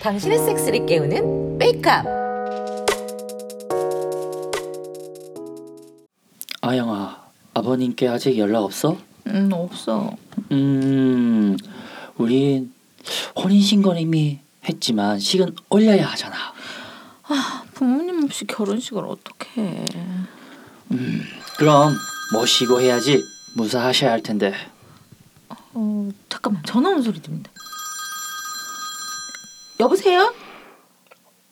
당신의 섹스를 깨우는 메이크업. 아영아, 아버님께 아직 연락 없어? 음 없어. 음, 우린 혼인신고 이미 했지만 식은 올려야 하잖아. 부모님 없이 결혼식을 어떻게 해? 그럼 모시고 해야지 무사하셔야 할 텐데. 어 잠깐만 전화 온 소리 들린다. 여보세요?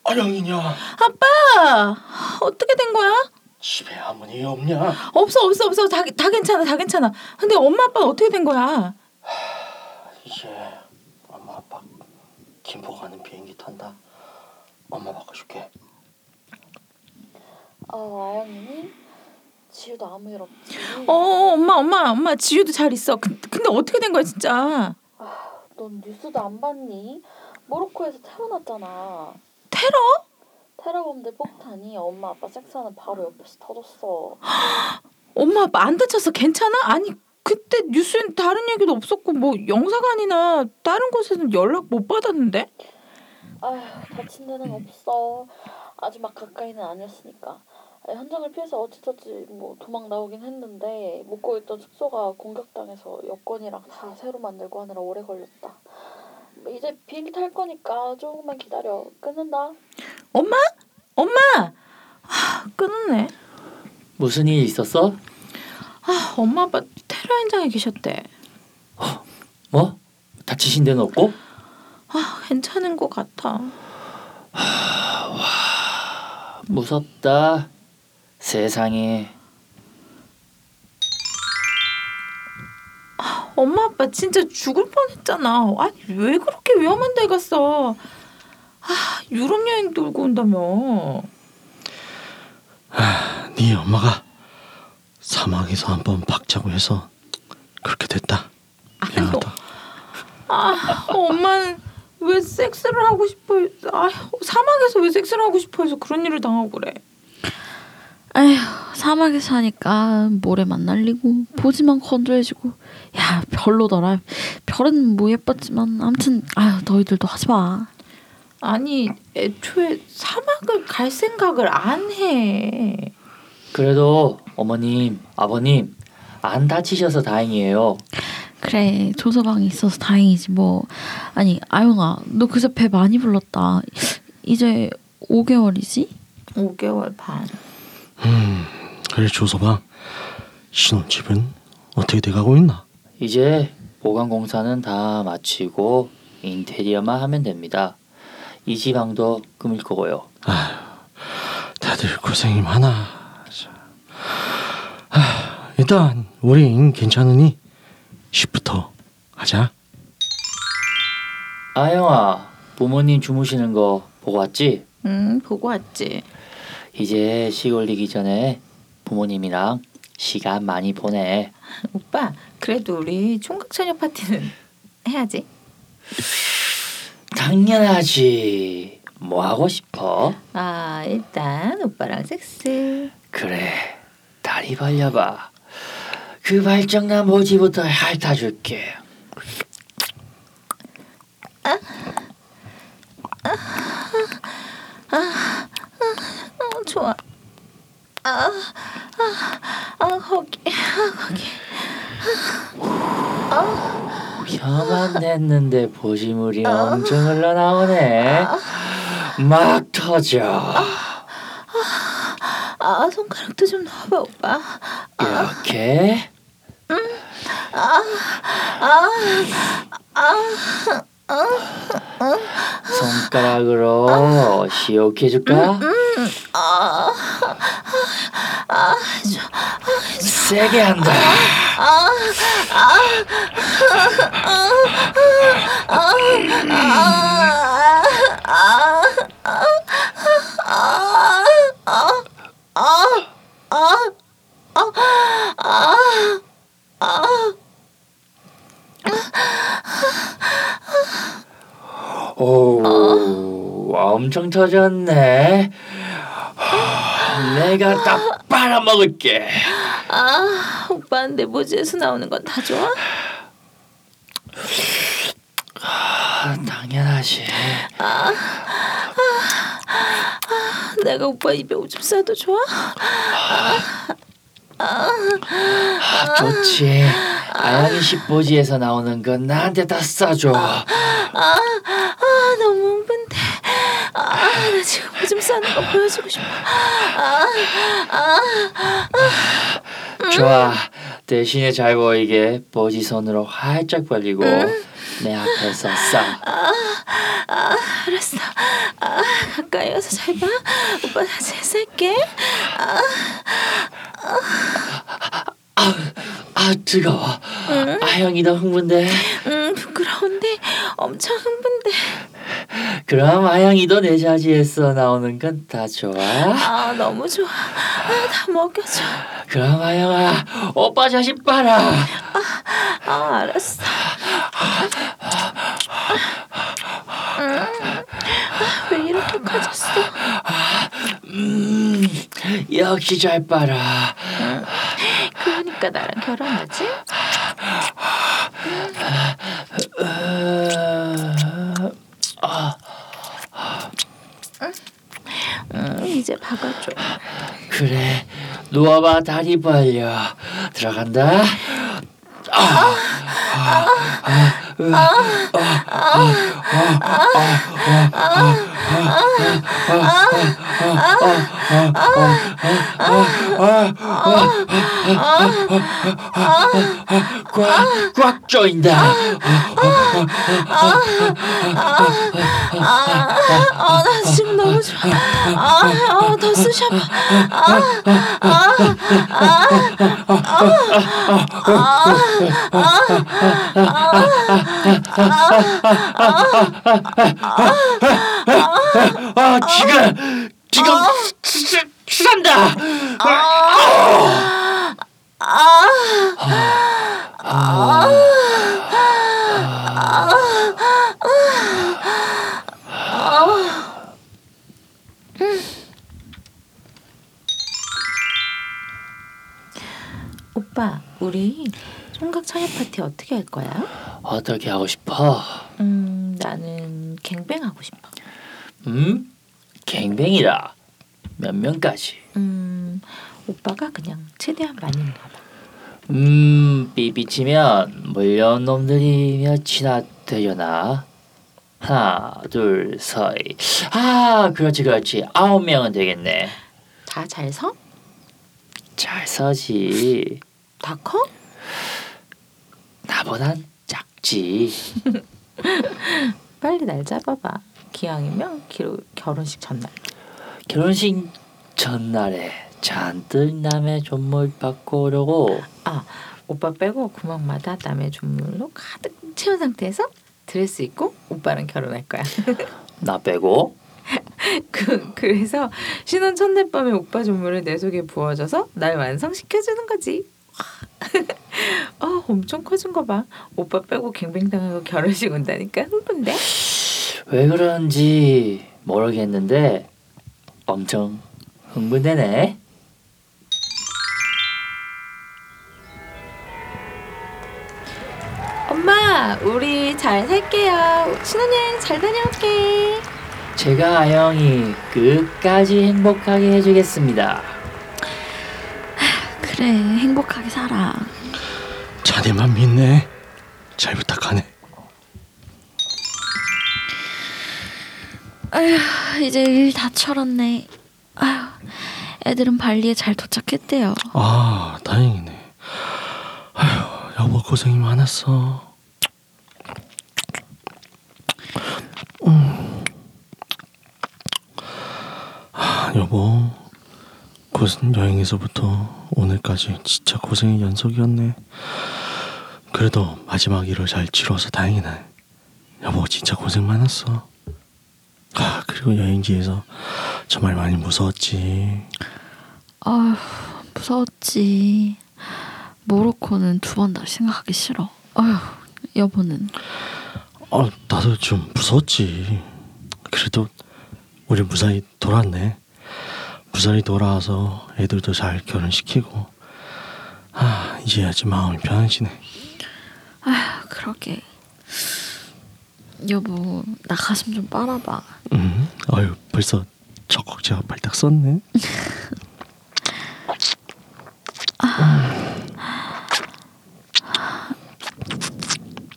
아영이냐? 아빠 어떻게 된 거야? 집에 아무니 없냐? 없어 없어 없어 다, 다 괜찮아 다 괜찮아. 근데 엄마 아빠 어떻게 된 거야? 이제 엄마 아빠 김포 가는 비행기 탄다. 엄마 바꿔줄게. 어, 아영이니? 지우도 아무 일 없지? 어 엄마 엄마 엄마 지유도 잘 있어. 근, 근데 어떻게 된 거야 진짜? 넌 뉴스도 안 봤니? 모로코에서 테러 났잖아. 테러? 테러범들 폭탄이 엄마 아빠 섹스하는 바로 옆에서 터졌어. 엄마 아빠 안 다쳤어 괜찮아? 아니 그때 뉴스엔 다른 얘기도 없었고 뭐 영사관이나 다른 곳에는 연락 못 받았는데? 아휴, 다친 데는 없어. 아주 막 가까이는 아니었으니까. 아, 현장을 피해서 어찌저찌 뭐 도망 나오긴 했는데 묵고 있던 숙소가 공격당해서 여권이랑 다 새로 만들고 하느라 오래 걸렸다. 뭐 이제 비행기 탈 거니까 조금만 기다려. 끊는다. 엄마? 엄마! 아, 끊었네. 무슨 일 있었어? 아, 엄마 아빠 테러 현장에 계셨대. 뭐? 다치신 데는 없고? 아, 괜찮은 것 같아. 무섭다. 세상에. 엄마 아빠 진짜 죽을 뻔했잖아. 아니 왜 그렇게 위험한 데 갔어? 아, 유럽 여행 돌고 온다며. 네 엄마가 사막에서 한 번 박자고 해서 그렇게 됐다. 미안하다. 아, 엄마는 왜 섹스를 하고 싶어? 아, 사막에서 왜 섹스를 하고 싶어 해서 그런 일을 당하고 그래. 에휴 사막에 사니까 모래만 날리고 보지만 건조해지고 야 별로더라 별은 뭐 예뻤지만 아무튼 아유 너희들도 하지마 아니, 애초에 사막을 갈 생각을 안 해. 그래도 어머님, 아버님 안 다치셔서 다행이에요. 그래 조서방이 있어서 다행이지 뭐 아니 아영아 너 그새 배 많이 불렀다 이제 5개월이지? 5개월 반. 음, 그래 조서방 신혼집은 어떻게 돼가고 있나? 이제 보강 공사는 다 마치고 인테리어만 하면 됩니다. 이 지방도 꾸밀 거고요. 다들 고생이 많아. 자, 아, 일단 우린 괜찮으니 10부터 하자. 아영아, 부모님 주무시는 거 보고 왔지? 응, 보고 왔지. 이제 시 올리기 전에 부모님이랑 시간 많이 보내. 오빠, 그래도 우리 총각 처녀 파티는 해야지. 당연하지. 뭐 하고 싶어? 아, 일단 오빠랑 섹스. 그래, 다리 벌려봐. 그 발정난 모지부터 핥아줄게. 어, 좋아. 아, 아, 아, 거기, 아. 혀만 냈는데 보지물이 엄청 흘러나오네. 막 터져. 아, 손가락도 좀 넣어봐, 오빠. 이렇게 손가락으로 시욕해 줄까? 세게 한다. 엄청 터졌네. 내가 다 빨아먹을게. 아, 오빠는 내 모지에서 나오는 건 다 좋아? 아, 당연하지. 내가 오빠 입에 오줌 싸도 좋아? 아, 좋지. 아양이 십보지에서 나오는 건 나한테 다 싸줘. 아 너무 흥분돼. 아 나 지금 오줌 싸는 거 보여주고 싶어. 좋아. 대신에 잘 보이게 보지 손으로 활짝 벌리고 내 앞에서 싸. 알았어. 아 가까이 와서 잘 봐. 오빠 다시 쌀게. 아 뜨거워. 아영이 너 흥분돼. 음 부끄러운데 엄청. 그럼 아영이도 내 자지에서 나오는 건 다 좋아. 아 너무 좋아. 아 다 먹여줘. 그럼 아영아 오빠 자식 봐라. 아 알았어. 음, 아, 왜 이렇게 커졌어? 음 역시 잘 봐라. 그러니까 나랑 결혼하지? 어, 음, 이제 박아줘. 그래 누워봐 다리 벌려 들어간다. 꽉꽉 조인다. 아, 나 지금 너무 좋아. 아, 어, 더 쑤셔봐. 아 지금 지금 수- 산다. 오빠, 우리 총각 차례 파티 어떻게 할 거야? 어떻게 하고 싶어? 음, 나는 갱뱅 하고 싶어. 음? 갱뱅이라 몇 명까지? 음, 오빠가 그냥 최대한 많이 나봐. 음 삐삐치면 몰려온 놈들이 몇이나 되려나? 하나 둘셋아 그렇지 그렇지 아홉 명은 되겠네 다 잘 서? 잘 서지 다 커? 나보단 작지 빨리 날 잡아봐. 기왕이면 기로, 결혼식 전날. 결혼식 전날에 잔뜩 남의 존물 받고 오려고 아, 오빠 빼고 구멍마다 남의 준물로 가득 채운 상태에서 드레스 입고 오빠랑 결혼할 거야. 나 빼고 그 그래서 신혼 첫날 밤에 오빠 준물을 내 속에 부어줘서 날 완성시켜 주는 거지. 아, 엄청 커진 거 봐. 오빠 빼고 갱뱅 당하고 결혼식 온다니까 흥분돼. 왜 그런지 모르겠는데 엄청 흥분되네. 우리 잘 살게요. 신혼여행 잘 다녀올게. 제가 아영이 끝까지 행복하게 해주겠습니다. 그래 행복하게 살아. 자네만 믿네. 잘 부탁하네. 아휴 이제 일 다 철었네. 아휴 애들은 발리에 잘 도착했대요. 아 다행이네. 아휴 여보 고생이 많았어. 여보 고슨 여행에서부터 오늘까지 진짜 고생의 연속이었네. 그래도 마지막 일을 잘 치러서 다행이네. 여보 진짜 고생 많았어. 아 그리고 여행지에서 정말 많이 무서웠지. 아휴 무서웠지. 모로코는 두번다 생각하기 싫어. 아휴 여보는 아 나도 좀 무서웠지. 그래도 우리 무사히 돌아왔네. 무사히 돌아와서 애들도 잘 결혼시키고 아 이제야지 마음이 편해지네. 아휴 그러게. 여보 나 가슴 좀 빨아봐. 음, 아유 벌써 젖꼭지가 발딱 썼네.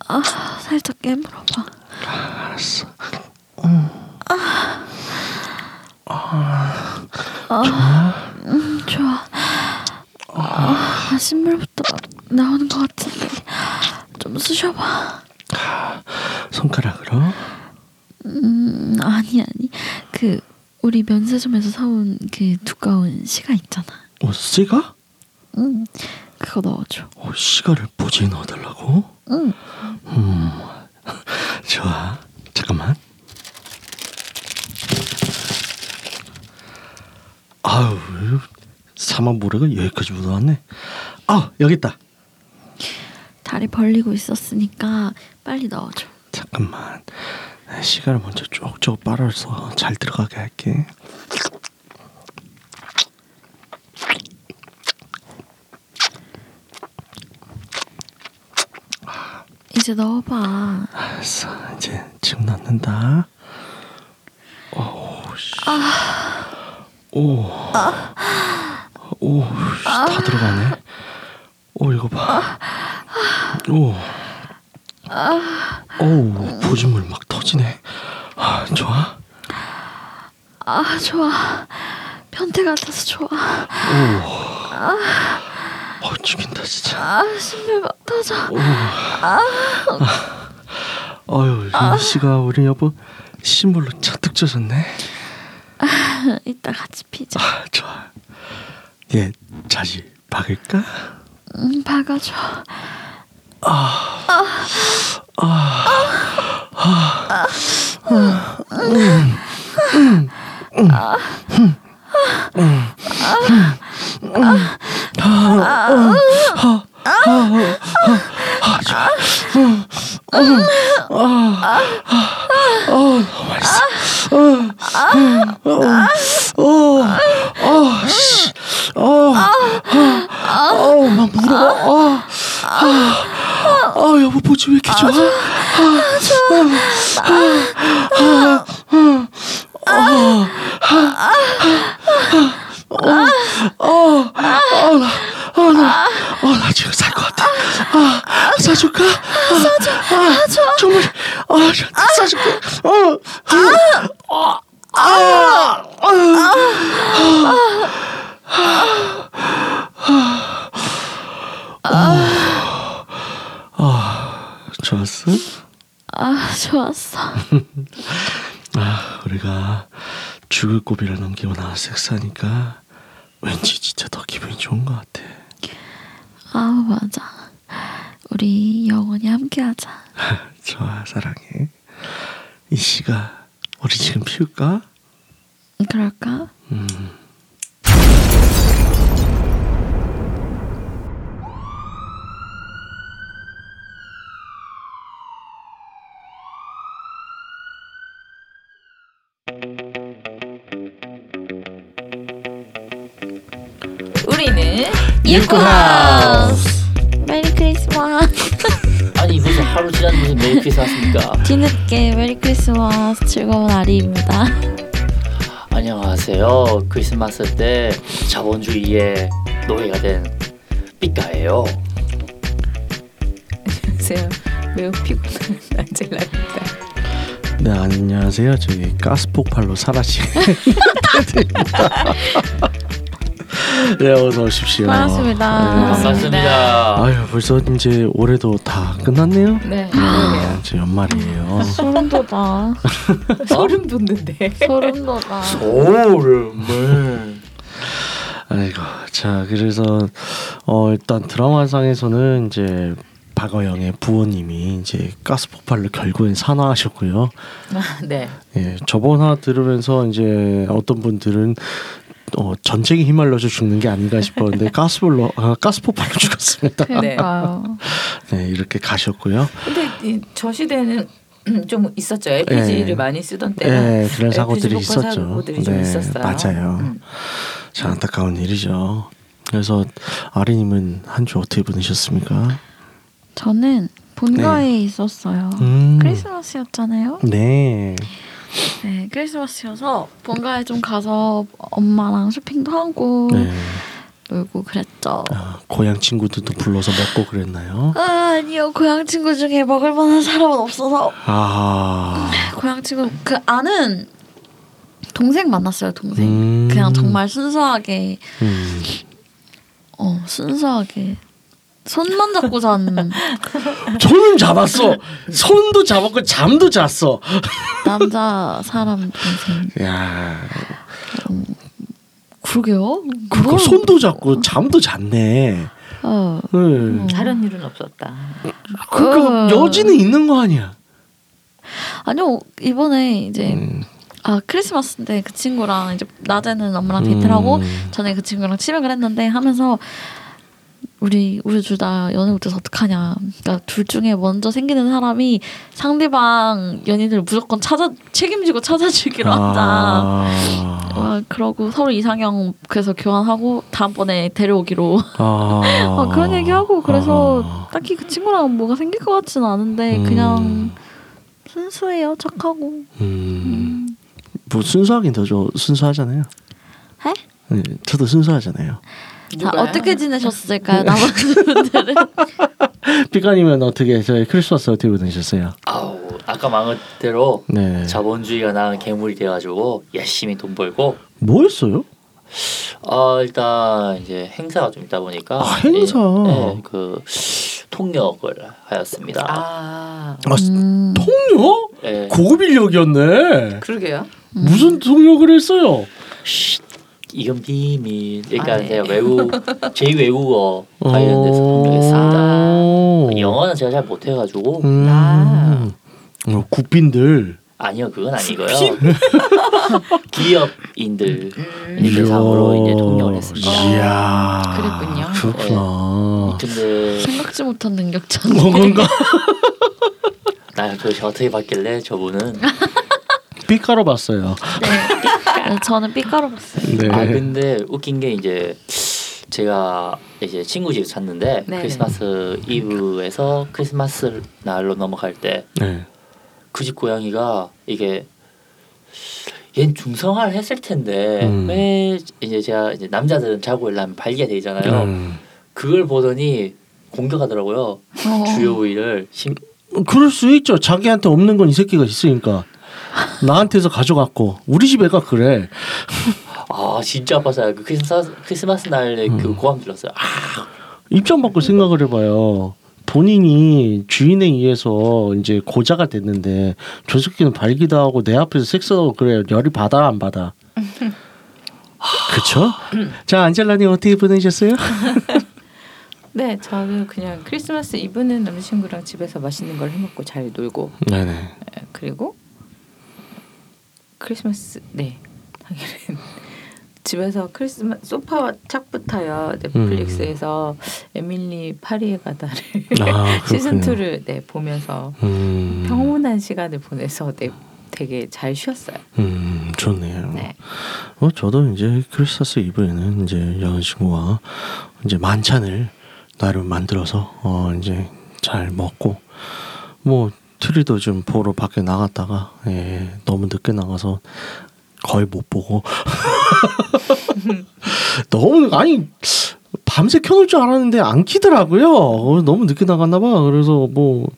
아 살짝 깨물어봐. 알았어. 음 좋아. 아, 신물부터 나오는 것 같은데 좀 쑤셔봐. 손가락으로. 음 아니 아니 그 우리 면세점에서 사온 그 두꺼운 시가 있잖아. 어, 씨가? 응 그거 넣어줘. 어, 시가를 보지에 넣어달라고? 응 음, 좋아. 잠깐만. 아우, 사막 모래가 여기까지 묻어왔네. 아, 여기 있다. 다리 벌리고 있었으니까 빨리 넣어줘. 잠깐만. 시가를 먼저 쪽쪽 빨아서 잘 들어가게 할게. 이제 넣어봐. 알았어. 이제 지금 넣는다. 오, 씨. 오. 오, 씨, 다 들어가네. 오, 이거 봐. 오. 오, 보지물 막 터지네. 아, 좋아? 아 좋아. 변태 같아서 좋아. 오. 어, 죽인다, 진짜. 아 신발 막 터져. 오. 아유, 이 씨가 우리 여보 신물로 잔뜩 젖었네. 이따 같이 피자. 아, 좋아. 얘 자지 박을까? 응 박아줘. 어, 맛있어. 어, 어, 어, 어, 씨, 어, 어, 막 물어. 어, 어, 어, 여보 보지 왜 이렇게 좋아? 어, 어, 나, 어, 나, 어, 나 지금 살 것 같아. 아, 사줄까? 사줘, 아, 정말, 아, 잔뜩 사줄게. 어, 아, 아, 아, 좋았어? 아 좋았어. 아, 우리가 죽을 고비를 넘기고 섹스하니까 유쿠하우스. Merry Christmas. 아니 무슨 하루 지난 무슨 Merry Christmas입니까? 뒤늦게 Merry Christmas 즐거운 아리입니다. 안녕하세요. 크리스마스 때 자본주의의 노예가 된 삐까예요. 안녕하세요. 매우 피곤한 안젤라입니다. 네, 안녕하세요. 저기 가스 폭발로 사라진 네, 어서 오십시오. 반갑습니다. 네. 반갑습니다. 아유, 벌써 이제 올해도 다 끝났네요. 네, 아, 그러게요. 이제 연말이에요. 소름 돋아. 소름 돋는데. 소름 돋아. 오랜만. 아이고, 자, 그래서 어 일단 드라마상에서는 이제 박어영의 부모님이 이제 가스 폭발로 결국엔 산화하셨고요. 아, 네. 예, 저번 화 들으면서 이제 어떤 분들은 어, 전쟁에 휘말려서 죽는 게 아닌가 싶었는데 가스불로 아, 가스 폭발로 죽었습니다. 네. 그러니까요. 네, 이렇게 가셨고요. 근데 이, 저 시대는 좀 있었죠. LPG를 예. 많이 쓰던 때가. 네, 그런 사고들이 있었죠. 사고들이 좀 네, 있었어요. 맞아요. 음. 자, 안타까운 일이죠. 그래서 아리님은 한 주 어떻게 보내셨습니까? 저는 본가에 있었어요. 음. 크리스마스였잖아요. 네. 네, 크리스마스여서 본가에 좀 가서 엄마랑 쇼핑도 하고 네. 놀고 그랬죠. 아, 고향 친구들도 불러서 먹고 그랬나요? 아, 아니요, 고향 친구 중에 먹을 만한 사람은 없어서 아. 고향 친구 그 아는 동생 만났어요. 동생. 음. 그냥 정말 순수하게 음. 어 순수하게 손만 잡고 산 손은 잡았어. 손도 잡았고 잠도 잤어. 남자 사람 동생. 야, 그러게요. 그거 그걸- 손도 잡고 잠도 잤네. 어. 네. 다른 일은 없었다. 그러니까 어. 여지는 있는 거 아니야. 아니요 이번에 이제 음. 아 크리스마스인데 그 친구랑 이제 낮에는 엄마랑 데이트를 하고 음. 전에 그 친구랑 치맥을 했는데 하면서 우리 우리 둘 다 연애 못해서 어떡하냐. 그러니까 둘 중에 먼저 생기는 사람이 상대방 연인을 무조건 찾아 책임지고 찾아주기로 하자. 아. 와, 그러고 서로 이상형 그래서 교환하고 다음번에 데려오기로 아. 아, 그런 얘기하고 그래서 아. 딱히 그 친구랑 뭐가 생길 것 같지는 않은데 음. 그냥 순수해요 착하고 음. 뭐 순수하긴 더 좋, 순수하잖아요. 해? 네, 저도 순수하잖아요. 자? 어떻게 지내셨을까요 나머지 분들은 피카님은 어떻게 저희 크리스마스 어떻게 보내셨어요? 아우 아까 말한 대로 네. 자본주의가 나는 괴물이 돼가지고 열심히 돈 벌고 뭐 했어요? 어 일단 이제 행사가 좀 있다 보니까 아, 행사. 예, 예, 그 통역을 하였습니다. 아 아, 음, 통역? 예. 고급 인력이었네. 그러게요. 무슨 통역을 했어요? 쉿, 이건 비밀. 그러니까 아, 네. 제가 외국 제 외국어 관련돼서 통역했습니다. 어. 영어는 제가 잘 못해가지고 음. 아. 어, 국빈들. 아니요 그건 아니고요. 기업인들. 대상으로 이제 통역을 했습니다. 이야. 그랬군요. 그렇구나. 근데 생각지 못한 능력자네 뭔가 나 도대체 어떻게 봤길래 저분은 삐까로 봤어요. 네. 저는 삐까로 봤어요 네. 아 근데 웃긴 게 이제 제가 이제 친구 집에 잤는데 네. 크리스마스 이브에서 크리스마스 날로 넘어갈 때 그집 네. 고양이가 이게 얜 중성화를 했을 텐데 음. 왜 이제 제가 이제 남자들은 자고 일어나면 발기가 되잖아요. 음. 그걸 보더니 공격하더라고요. 어. 주요 부위를 심, 그럴 수 있죠. 자기한테 없는 건 이 새끼가 있으니까. 나한테서 가져갔고 우리 집 애가 그래. 아 진짜 아팠어요. 그 크리스마스 크리스마스 날에 그 음. 고함 들었어요. 아, 입장 바꿔 생각을 해봐요. 본인이 주인에 의해서 이제 고자가 됐는데 저 새끼는 발기도 하고 내 앞에서 섹스하고 그래 열이 받아 안 받아? 그쵸? 자 안젤라님 어떻게 보내셨어요? 네, 저는 그냥 크리스마스 이브는 남자친구랑 집에서 맛있는 걸 해먹고 잘 놀고 네네. 예, 그리고 크리스마스 네 당일은 집에서 크리스마스 소파와 착부터요 넷플릭스에서 에밀리 파리에 가다를 아, 시즌 그렇군요. 2를 네 보면서 음, 평온한 시간을 보내서 네 되게 잘 쉬었어요. 음 좋네요. 네. 어 저도 이제 크리스마스 이브에는 이제 여자친구와 이제 만찬을 나름 만들어서 어 이제 잘 먹고 뭐 트리도 좀 보러 밖에 나갔다가 예, 너무 늦게 나가서 거의 못 보고 너무 아니 밤새 켜놓을 줄 알았는데 안 키더라고요. 어, 너무 늦게 나갔나 봐. 그래서 뭐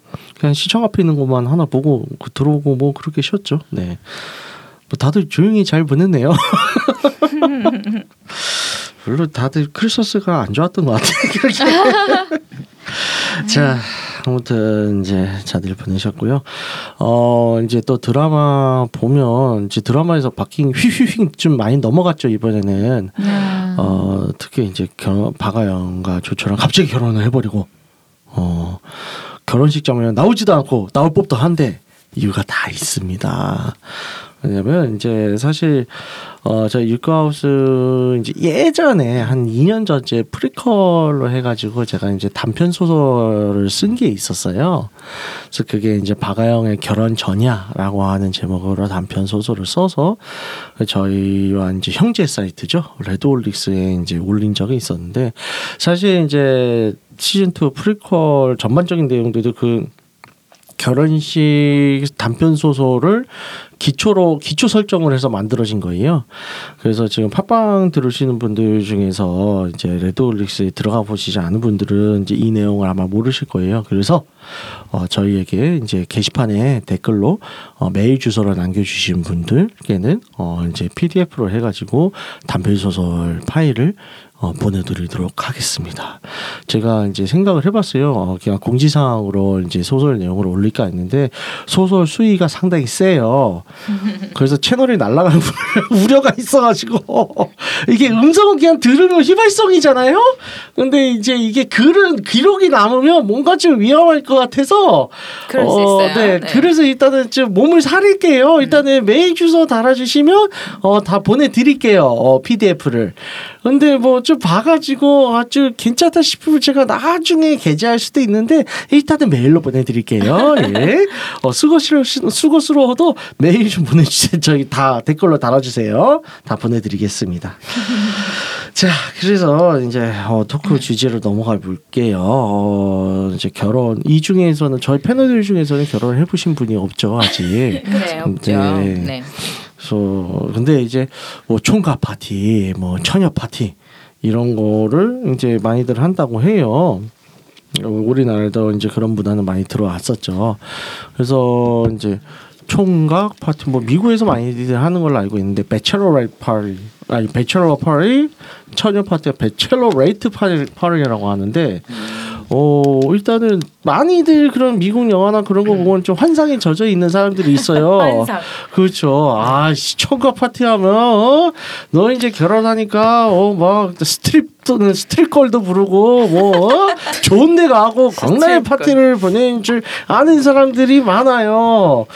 그냥 시청 앞에 있는 것만 하나 보고 그 들어오고 뭐 그렇게 쉬었죠. 네. 뭐 다들 조용히 잘 보냈네요. 별로 다들 크리스마스가 안 좋았던 것 같아요. 자, 아무튼 이제 다들 보내셨고요. 어 이제 또 드라마 보면 이제 드라마에서 바뀐 휘휘휘 좀 많이 넘어갔죠 이번에는. 음. 어 특히 이제 결혼 박아영과 조초랑 갑자기 결혼을 해버리고 어 결혼식 장면 나오지도 않고 나올 법도 한데 이유가 다 있습니다. 왜냐면 이제 사실 어 저희 유카우스 이제 예전에 한 2년 전째 prequel로 해가지고 제가 이제 단편 소설을 쓴 게 있었어요. 그래서 그게 이제 박아영의 결혼 전야라고 하는 제목으로 단편 소설을 써서 저희와 이제 형제 사이트죠 레드올릭스에 이제 올린 적이 있었는데 사실 이제 시즌 2 프리퀄 전반적인 내용들도 그 결혼식 단편 소설을 기초로 기초 설정을 해서 만들어진 거예요. 그래서 지금 팟빵 들으시는 분들 중에서 이제 레드올릭스에 들어가 보시지 않은 분들은 이제 이 내용을 아마 모르실 거예요. 그래서 어, 저희에게 이제 게시판에 댓글로 어, 메일 주소를 남겨주신 분들께는 어, 이제 PDF로 해가지고 단편 소설 파일을 어, 보내드리도록 하겠습니다. 제가 이제 생각을 해봤어요. 어, 그냥 공지사항으로 이제 소설 내용을 올릴까 했는데 소설 수위가 상당히 세요. 그래서 채널이 날아가는 우려가 있어가지고 이게 음성은 그냥 들으면 휘발성이잖아요. 근데 이제 이게 글은 기록이 남으면 뭔가 좀 위험할 것 같아서 그럴 수 있어요. 네, 네. 그래서 일단은 좀 몸을 사릴게요. 일단은 메일 주소 달아주시면 어, 다 보내드릴게요. 어, PDF를. 근데 뭐 좀 봐가지고 아주 괜찮다 싶으면 제가 나중에 게재할 수도 있는데 일단은 메일로 보내드릴게요. 예. 어, 수고스러 수고스러워도 메일 좀 보내주세요. 저기 다 댓글로 달아주세요. 다 보내드리겠습니다. 자, 그래서 이제 어, 토크 주제로 넘어가 볼게요. 어, 이제 결혼 이 중에서는 저희 패널들 중에서는 결혼을 해보신 분이 없죠 아직. 네, 없죠. 네. 네. 그래서 근데 이제 뭐 총각 파티, 뭐 처녀 파티 이런 거를 이제 많이들 한다고 해요. 어, 우리나라도 이제 그런 문화는 많이 들어왔었죠. 그래서 이제 총각 파티 뭐 미국에서 많이들 하는 걸로 알고 있는데 bachelorette party 아니 bachelor party 처녀 파티가 bachelorette party 파티라고 하는데 어 일단은 많이들 그런 미국 영화나 그런 거 보면 좀 환상에 젖어 있는 사람들이 있어요. 환상. 그렇죠. 아, 총각 파티하면 어? 너 이제 결혼하니까 어 막 스트립 또는 스트립걸도 부르고 뭐 어? 좋은 데 가고 스트립걸. 파티를 보내는 줄 아는 사람들이 많아요.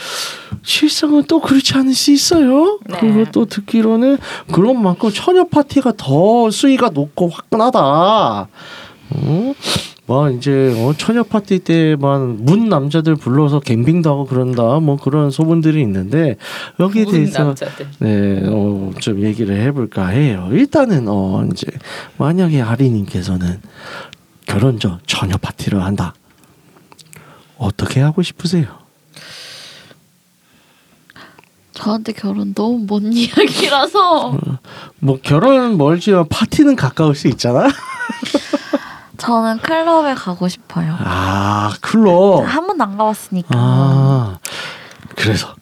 실상은 또 그렇지 않을 수 있어요. 네. 그것도 듣기로는 그런 만큼 처녀 파티가 더 수위가 높고 화끈하다. 어? 뭐 이제 어, 처녀 파티 때 막 뭐 남자들 불러서 gangbang도 하고 그런다 뭐 그런 소문들이 있는데 여기에 문 대해서 남자들. 네, 어, 좀 얘기를 해볼까 해요. 일단은 어 이제 만약에 아리님께서는 결혼 전 처녀 파티를 한다. 어떻게 하고 싶으세요? 저한테 결혼 너무 먼 이야기라서 뭐 결혼은 멀지만 파티는 가까울 수 있잖아. 저는 클럽에 가고 싶어요. 아 클럽. 한 번도 안 가봤으니까 아 그래서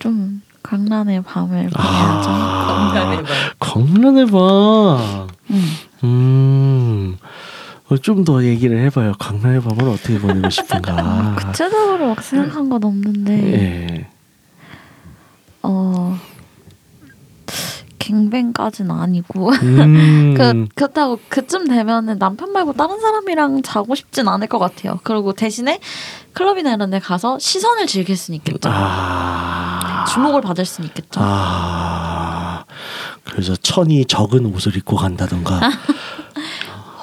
좀 강란의 밤을 보내야죠. 아 건강해 봐. 광란의 밤. 음. 음. 좀더 얘기를 해봐요. 강남의 밤을 어떻게 보내고 싶은가. 구체적으로 막 생각한 건 없는데 예. 어 갱뱅까지는 아니고 음. 그 그렇다고 그쯤 되면은 남편 말고 다른 사람이랑 자고 싶진 않을 것 같아요. 그리고 대신에 클럽이나 이런 데 가서 시선을 즐길 수는 있겠죠. 아. 주목을 받을 수는 있겠죠. 아. 그래서 천이 적은 옷을 입고 간다던가.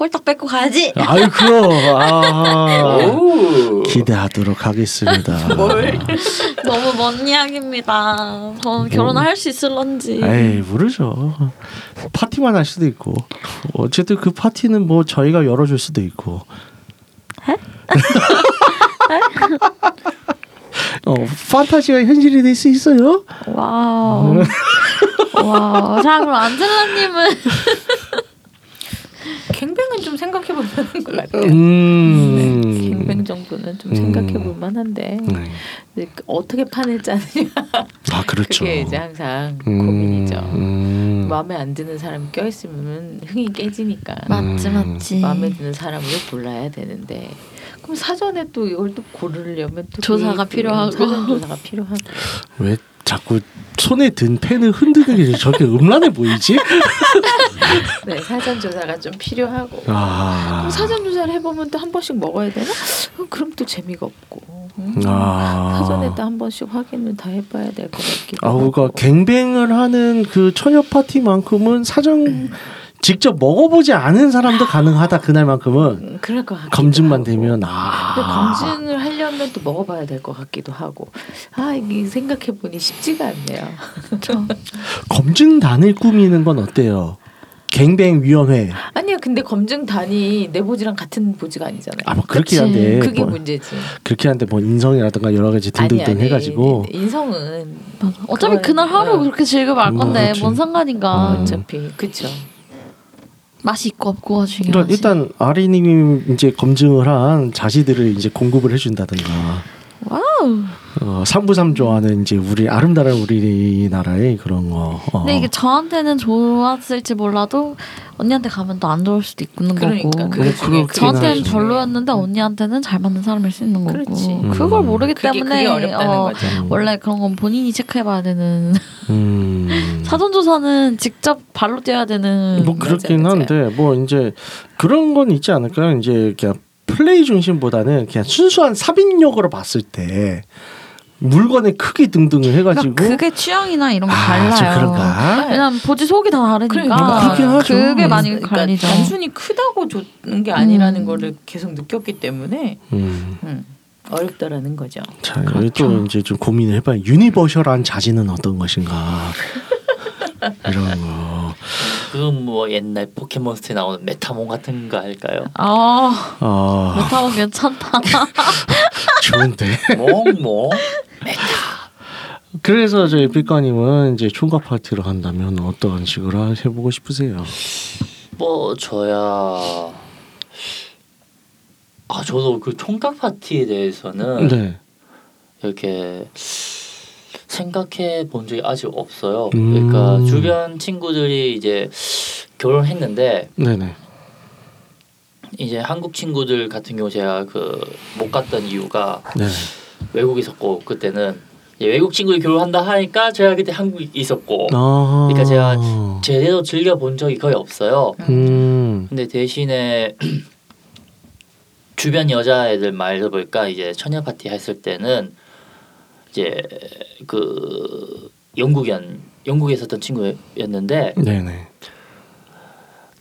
홀딱 뺏고 가야지. 아유 그럼. 아. 오. 기대하도록 하겠습니다. 뭘? 너무 먼 이야기입니다. 저는 결혼을 할수 있을런지. 에이 모르죠. 파티만 할 수도 있고 어쨌든 그 파티는 뭐 저희가 열어줄 수도 있고. 어 판타지가 현실이 될 수 있어요? Wow. Wow. 자 그럼 안젤라님은 좀 생각해 볼 만한 것 같아요. 음. 네, gangbang 정도는 좀 생각해 볼 만한데 네. 그 어떻게 판을 짜느냐 아 그렇죠. 그게 이제 항상 음, 고민이죠. 음. 마음에 안 드는 사람이 껴있으면 흥이 깨지니까 맞지 음. 맞지. 마음에 드는 사람을 골라야 되는데 그럼 사전에 또 이걸 또 고르려면 또 조사가 또 필요하고. 사전 조사가 필요하고 왜 자꾸 손에 든 펜을 흔드는 게 저렇게 음란해 보이지? 네 사전 조사가 좀 필요하고 아. 사전 조사를 해보면 또 한 번씩 먹어야 되나? 어, 그럼 또 재미가 없고 음. 아. 사전에 또 한 번씩 확인을 다 해봐야 될 것 같기도 아, 하고 그러니까 갱뱅을 하는 그 처녀 파티만큼은 사전 직접 먹어보지 않은 사람도 가능하다 그날만큼은 음, 그럴 것 검증만 하고. 되면 아. 검증을 하려면 또 먹어봐야 될 것 같기도 하고 아 이게 생각해 보니 쉽지가 않네요. 저 검증단을 꾸미는 건 어때요? 갱뱅 위원회. 아니요 근데 검증단이 내 보지랑 같은 보지가 아니잖아요. 아 뭐 그렇긴. 한데 그게 뭐, 문제지. 그렇긴 한데 뭐 인성이라든가 여러 가지 등등등 아니, 아니, 해가지고 인성은. 어차피 그날 하루 어. 그렇게 알 뭐, 건데 그치. 뭔 상관인가. 음. 어차피 그쵸. 맛이 있고 없고가 중요하지. 일단 아리님이 이제 검증을 한 자지들을 이제 공급을 해준다든가 wow. 어, 상부상조하는 이제 우리 아름다운 우리나라의 그런 거. 어. 근데 이게 저한테는 좋았을지 몰라도 언니한테 가면 또 안 좋을 수도 있는 그러니까 거고. 그게 저한테는 하지. 별로였는데 언니한테는 잘 맞는 사람일 수 있는 거고. 그렇지. 음. 그걸 모르기 그게, 때문에 그게 어렵다는 어, 거죠. 음. 원래 그런 건 본인이 체크해봐야 되는 음. 사전 조사는 직접 발로 뛰어야 되는. 뭐 그렇긴 맞아, 한데 뭐 이제 그런 건 있지 않을까요? 이제 그냥 플레이 중심보다는 그냥 순수한 삽입력으로 봤을 때 물건의 크기 등등을 해가지고 그러니까 그게 취향이나 이런 거 아, 좀 달라요. 그런가? 왜냐면 보지 속이 다 다르니까. 그러니까. 그게 많이 그러니까 갈리죠. 단순히 크다고 좋는 게 아니라는 음. 거를 계속 느꼈기 때문에 음. 음, 어렵다라는 거죠. 자, 여기 또 이제 좀 고민을 해봐요. universal한 자지는 어떤 것인가? 이런 거. 그 뭐 옛날 포켓몬스터에 나오는 메타몬 같은 거 할까요? 아, 아, 메타몬 괜찮다. 좋은데. 몽몽 그래서 저희 삐까님은 이제 총각 파티를 한다면 어떤 식으로 해보고 싶으세요? 뭐 저야 아 저도 그 총각 파티에 대해서는 네. 이렇게 생각해 본 적이 아직 없어요. 음. 그러니까 주변 친구들이 이제 결혼했는데 네네. 이제 한국 친구들 같은 경우 제가 그 못 갔던 이유가 네. 외국에 있었고 그때는 외국 친구들 결혼한다 하니까 제가 그때 한국에 있었고 아. 그러니까 제가 제대로 즐겨 본 적이 거의 없어요. 음. 근데 대신에 주변 여자애들 말 들어보니까 이제 처녀 파티 했을 때는 이제 그 영국연 영국에 있었던 친구였는데 네네.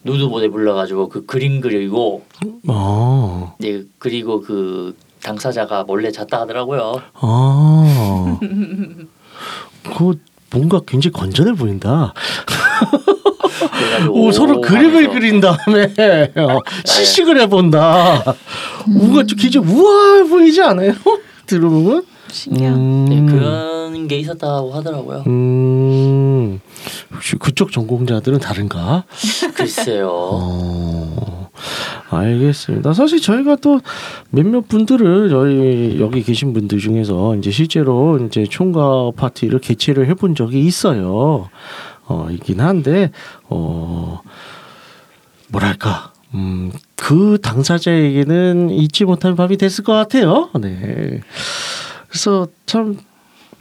누드보에 불러가지고 그 그림 그리고 아. 이제 그리고 그 당사자가 몰래 잤다 하더라고요. 아. 그 뭔가 굉장히 건전해 보인다. 오, 서로 그림을 하면서 그린 다음에 어, 시식을 해본다. 뭔가 좀 굉장히 우아해 보이지 않아요? 들어보면? 신기하다. 음. 네, 그런 게 있었다고 하더라고요. 음. 혹시 그쪽 전공자들은 다른가? 글쎄요. 어, 알겠습니다. 사실 저희가 또 몇몇 분들을 저희 여기 계신 분들 중에서 이제 실제로 이제 총각 파티를 개최를 해본 적이 있어요. 어, 있긴 한데, 어, 뭐랄까, 음, 그 당사자에게는 잊지 못할 밤이 됐을 것 같아요. 네. 그래서 참,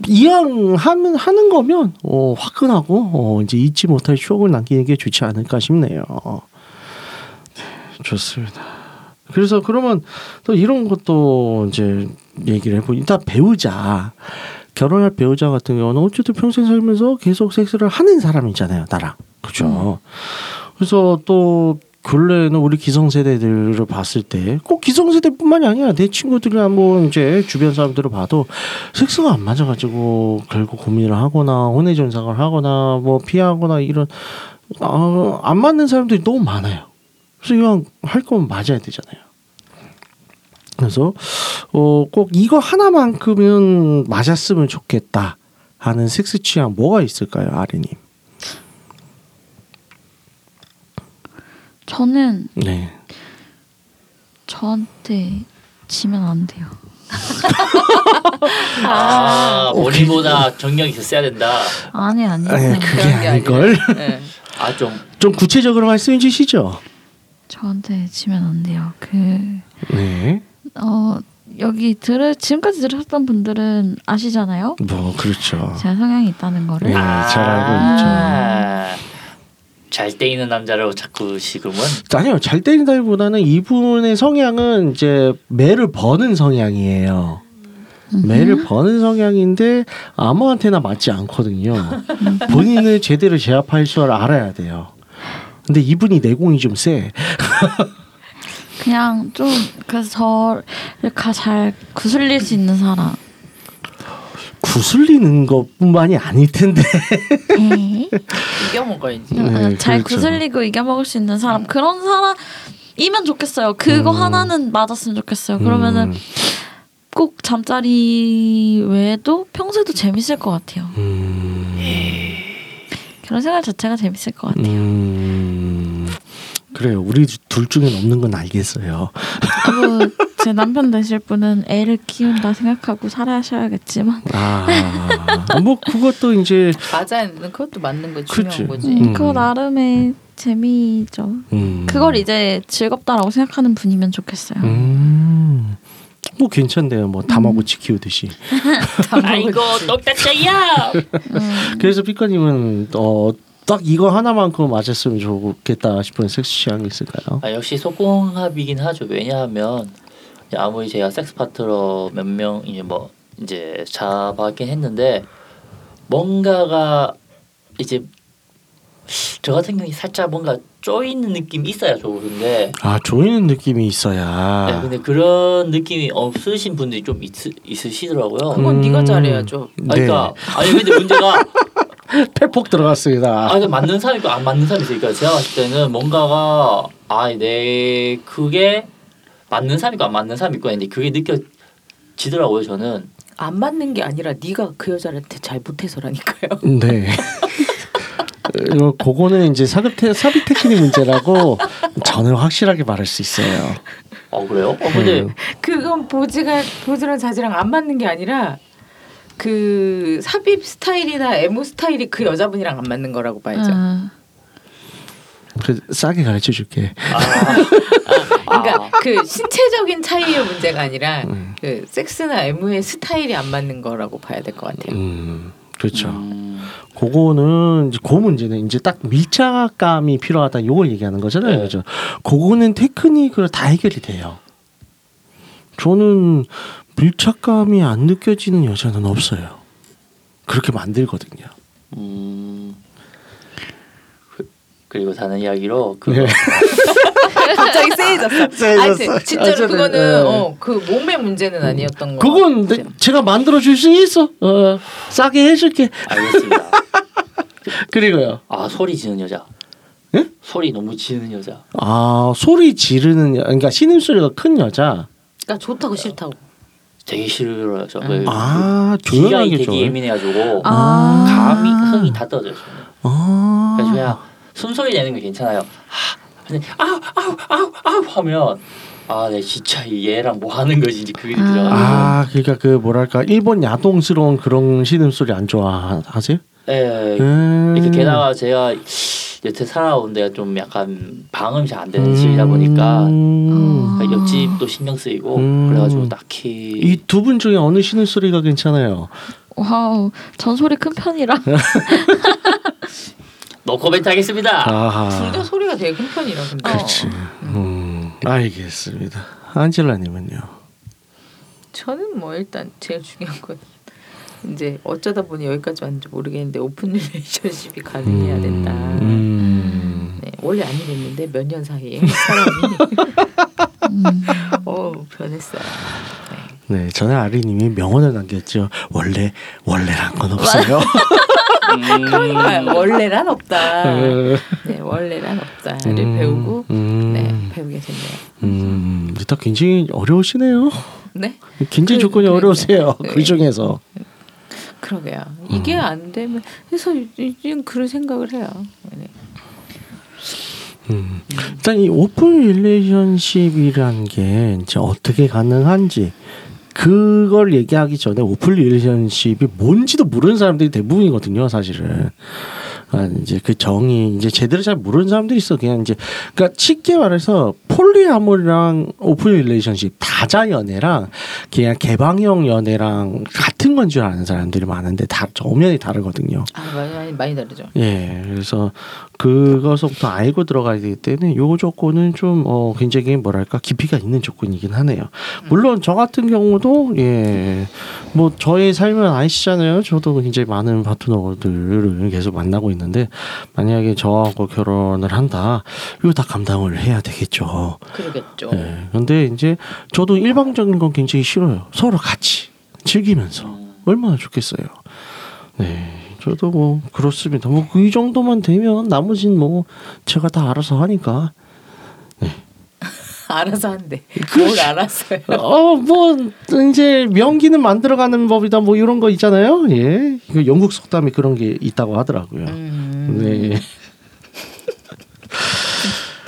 이왕 하는, 하는 거면, 어, 화끈하고, 어, 이제 잊지 못할 추억을 남기는 게 좋지 않을까 싶네요. 네, 좋습니다. 그래서 그러면 또 이런 것도 이제 얘기를 해보 일단 배우자 결혼할 배우자 같은 경우는 어쨌든 평생 살면서 계속 섹스를 하는 사람이잖아요 나랑 그죠 그래서 또 근래에는 우리 기성세대들을 봤을 때 꼭 기성세대뿐만이 아니라 내 친구들이나 뭐 이제 주변 사람들을 봐도 섹스가 안 맞아가지고 결국 고민을 하거나 혼외 전상을 하거나 뭐 피하거나 이런 어, 안 맞는 사람들이 너무 많아요. 그래서 이왕 할 거면 맞아야 되잖아요. 그래서 어, 꼭 이거 하나만큼은 맞았으면 좋겠다 하는 섹스 취향 뭐가 있을까요, 아리님? 저는 네. 저한테 지면 안 돼요. 아, 본인보다 경력이 있어야 된다. 아니 아니. 아니, 그게 아닐 걸. 네. 아좀 좀 구체적으로 말씀해 주시죠. 저한테 지면 안 돼요. 그 네. 어, 여기 들으 지금까지 들으셨던 분들은 아시잖아요. 뭐 그렇죠. 제가 성향이 있다는 거를. 네, 잘 알고 있죠. 아, 잘 때이는 남자를 자꾸 지금은 아니요, 잘 때린다기보다는 이분의 성향은 이제 매를 버는 성향이에요. 매를 버는 성향인데 아무한테나 맞지 않거든요. 본인을 제대로 제압할 줄 알아야 돼요. 근데 이분이 내공이 좀 세. 그냥 좀 그래서 저를 가잘 구슬릴 수 있는 사람. 구슬리는 것뿐만이 아닐 텐데. 에이. 이겨 먹어야지. 네, 잘 그렇죠. 구슬리고 이겨 먹을 수 있는 사람 그런 사람이면 좋겠어요. 그거 음. 하나는 맞았으면 좋겠어요. 그러면은 음, 꼭 잠자리 외에도 평소에도 재밌을 것 같아요. 음, 그런 생활 자체가 재밌을 것 같아요. 음, 그래요. 우리 둘 중엔 없는 건 알겠어요. 뭐, 제 남편 되실 분은 애를 키운다 생각하고 살아셔야겠지만 아, 뭐 그것도 이제 되는 그것도 맞는 거 중요한 그치. 거지. 음. 그거 나름의 재미죠. 음, 그걸 이제 즐겁다라고 생각하는 분이면 좋겠어요. 음, 뭐 괜찮네요. 뭐 다마고치 키우듯이. 아이고 똑딱자야. 음. 그래서 피커님은 어. 딱 이거 하나만큼 맞았으면 좋겠다 싶은 섹스 취향이 있을까요? 아, 역시 속공합이긴 하죠. 왜냐하면 아무리 제가 섹스 파트너 몇 명 이제 뭐 이제 잡았긴 했는데 뭔가가 이제 저 같은 경우에 살짝 뭔가 쪼이는 느낌이 있어야 좋은데 아 조이는 느낌이 있어야. 네, 근데 그런 느낌이 없으신 분들이 좀 있, 있으시더라고요. 그건 음. 네가 잘해야죠. 아, 그러니까 아니 근데 문제가 팩폭 들어갔습니다. 아, 근데 맞는 사람 있고 안 맞는 사람이 있으니까 제가 봤을 때는 뭔가가 아, 내 그게 맞는 사람 있고 안 맞는 사람 있고 했는데 그게 느껴지더라고요. 저는 안 맞는 게 아니라 네가 그 여자한테 잘 못해서라니까요. 네. 이거 그거는 이제 사급 테, 삽입 테크닉 문제라고 저는 확실하게 말할 수 있어요. 어 그래요? 어 근데 음. 그건 보지가 보지랑 자지랑 안 맞는 게 아니라 그 삽입 스타일이나 에모 스타일이 그 여자분이랑 안 맞는 거라고 봐야죠. 음. 그 싸게 가르쳐 줄게. 아, 그러니까 아, 그 신체적인 차이의 문제가 아니라 음. 그 섹스나 에모의 스타일이 안 맞는 거라고 봐야 될 것 같아요. 음, 그렇죠. 음, 그거는 이제 그 문제는 이제 딱 밀착감이 필요하다 요걸 얘기하는 거잖아요. 네. 그죠? 그거는 테크닉으로 다 해결이 돼요. 저는 밀착감이 안 느껴지는 여자는 없어요. 그렇게 만들거든요. 음. 그- 그리고 다른 이야기로 그 네. 갑자기 세해졌어. 세해졌어. 하여튼 진짜로 어쨌든, 그거는 네. 어, 그 몸의 문제는 아니었던 거. 그건 내, 제가 만들어 줄 수 있어. 어, 싸게 해줄게. 알겠습니다. 그리고요. 아 소리 지는 여자. 예? 소리 너무 지는 여자. 아 소리 지르는 여- 그러니까 신음 소리가 큰 여자. 그러니까 좋다고 싫다고. 되게 싫어요. 저 음. 아 귀가 조용하게 되게 좀. 예민해가지고 아. 감이 흥이 다 떨어져요. 아. 그래서 그냥 숨소리 내는 거 괜찮아요. 아, 아우 아우 아우 아우 하면 아, 네 진짜 이 얘랑 뭐 하는 거지 이제 그게 들어가지고. 아 그러니까 그 뭐랄까 일본 야동스러운 그런 신음 소리 안 좋아하세요? 예. 음. 이렇게 게다가 제가 여태 살아온 데가 좀 약간 방음이 잘 안 되는 음. 집이다 보니까 어. 그러니까 옆집도 신경 쓰이고 음. 그래가지고 딱히 이 두 분 중에 어느 신음 소리가 괜찮아요? Wow, 전 소리 큰 편이라. 노 코멘트 하겠습니다. 아하. 둘다 소리가 되게 큰 편이라 근데. 그렇지. 음, 알겠습니다. 안젤라님은요? 저는 뭐 일단 제일 중요한 건 이제 어쩌다 보니 여기까지 왔는지 모르겠는데 open relationship이 가능해야 된다. 음. 네, 원래 안 이랬는데 몇 년 사이에 사람이 음. 어 변했어요. 네, 전에 아리님이 명언을 남겼죠. 원래 원래란 건 없어요. 그러니까 원래란 없다. 음. 네, 원래란 없다를 배우고 음. 네 배우게 됐네요. 음, 일단 굉장히 어려우시네요. 네, 굉장히 그- 조건이 그러니까요. 어려우세요. 네. 그 중에서. 그러게요. 이게 안 되면 그래서 지금 그런 생각을 해요. 네. 음. 일단 이 open relationship이라는 게 이제 어떻게 가능한지 그걸 얘기하기 전에 open relationship이 뭔지도 모르는 사람들이 대부분이거든요, 사실은. 아, 이제 그 정의 이제 제대로 잘 모르는 사람들이 있어. 그냥 이제 그러니까 쉽게 말해서 polyamory랑 open relationship 다자 연애랑 그냥 개방형 연애랑 같은 건 줄 아는 사람들이 많은데 다 정면이 다르거든요. 아 많이 많이, 많이 다르죠. 예, 그래서 그것부터 알고 들어가야 되기 때문에 요 조건은 좀 어, 굉장히 뭐랄까 깊이가 있는 조건이긴 하네요. 물론 저 같은 경우도 예, 뭐 저의 삶은 아시잖아요. 저도 굉장히 많은 파트너들을 계속 만나고 있는 데 만약에 저하고 결혼을 한다, 이거 다 감당을 해야 되겠죠. 그러겠죠. 예, 근데 이제 저도 일방적인 건 굉장히 싫어요. 서로 같이 즐기면서. 음. 얼마나 좋겠어요. 네, 저도 뭐 그렇습니다. 뭐이 정도만 되면 나머진 뭐 제가 다 알아서 하니까. 알아서 한대. 뭘 알았어요? 어, 뭐 이제 명기는 만들어가는 법이다. 뭐 이런 거 있잖아요. 예, 그 영국 속담에 그런 게 있다고 하더라고요. 음, 네.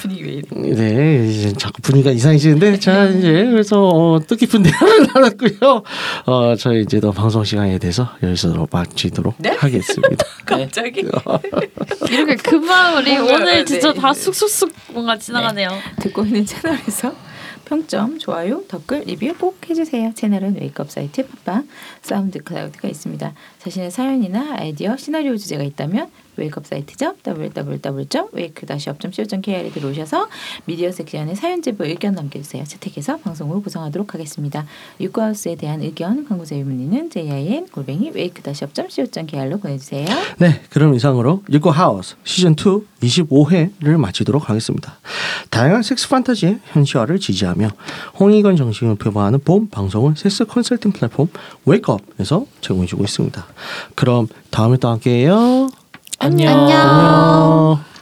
분위기 왜 이래? 네, 이제 자꾸 분위기가 이상해지는데 자 이제 그래서 어, 뜻깊은 대화를 나눴고요. 어, 저희 이제 더 방송 시간에 대해서 여기서 마치도록 네? 하겠습니다. 갑자기 이렇게 금방 우리 뭔가, 오늘 진짜 네. 다 쑥쑥쑥 뭔가 지나가네요. 듣고 있는 채널에서 평점, 좋아요, 댓글, 리뷰 꼭 해주세요. 채널은 웨이크업 사이트 팟빵, 사운드 클라우드가 있습니다. 자신의 사연이나 아이디어, 시나리오 주제가 있다면 웨이크업 사이트죠. www.wake-up.co.kr에 들어오셔서 미디어 섹션에 사연 제보 의견 남겨주세요. 채택해서 방송으로 구성하도록 하겠습니다. 유쿠하우스에 대한 의견, 광고 제휴 문의는 jin 골뱅이 wake-up.co.kr로 보내주세요. 네, 그럼 이상으로 읽고 하우스 시즌 2 25회를 마치도록 하겠습니다. 다양한 섹스 판타지의 현실화를 지지하며 홍익원 정신을 표방하는 본 방송을 섹스 컨설팅 플랫폼 웨이크업에서 제공해주고 있습니다. 그럼 다음에 또 함께해요. 안녕. 안녕.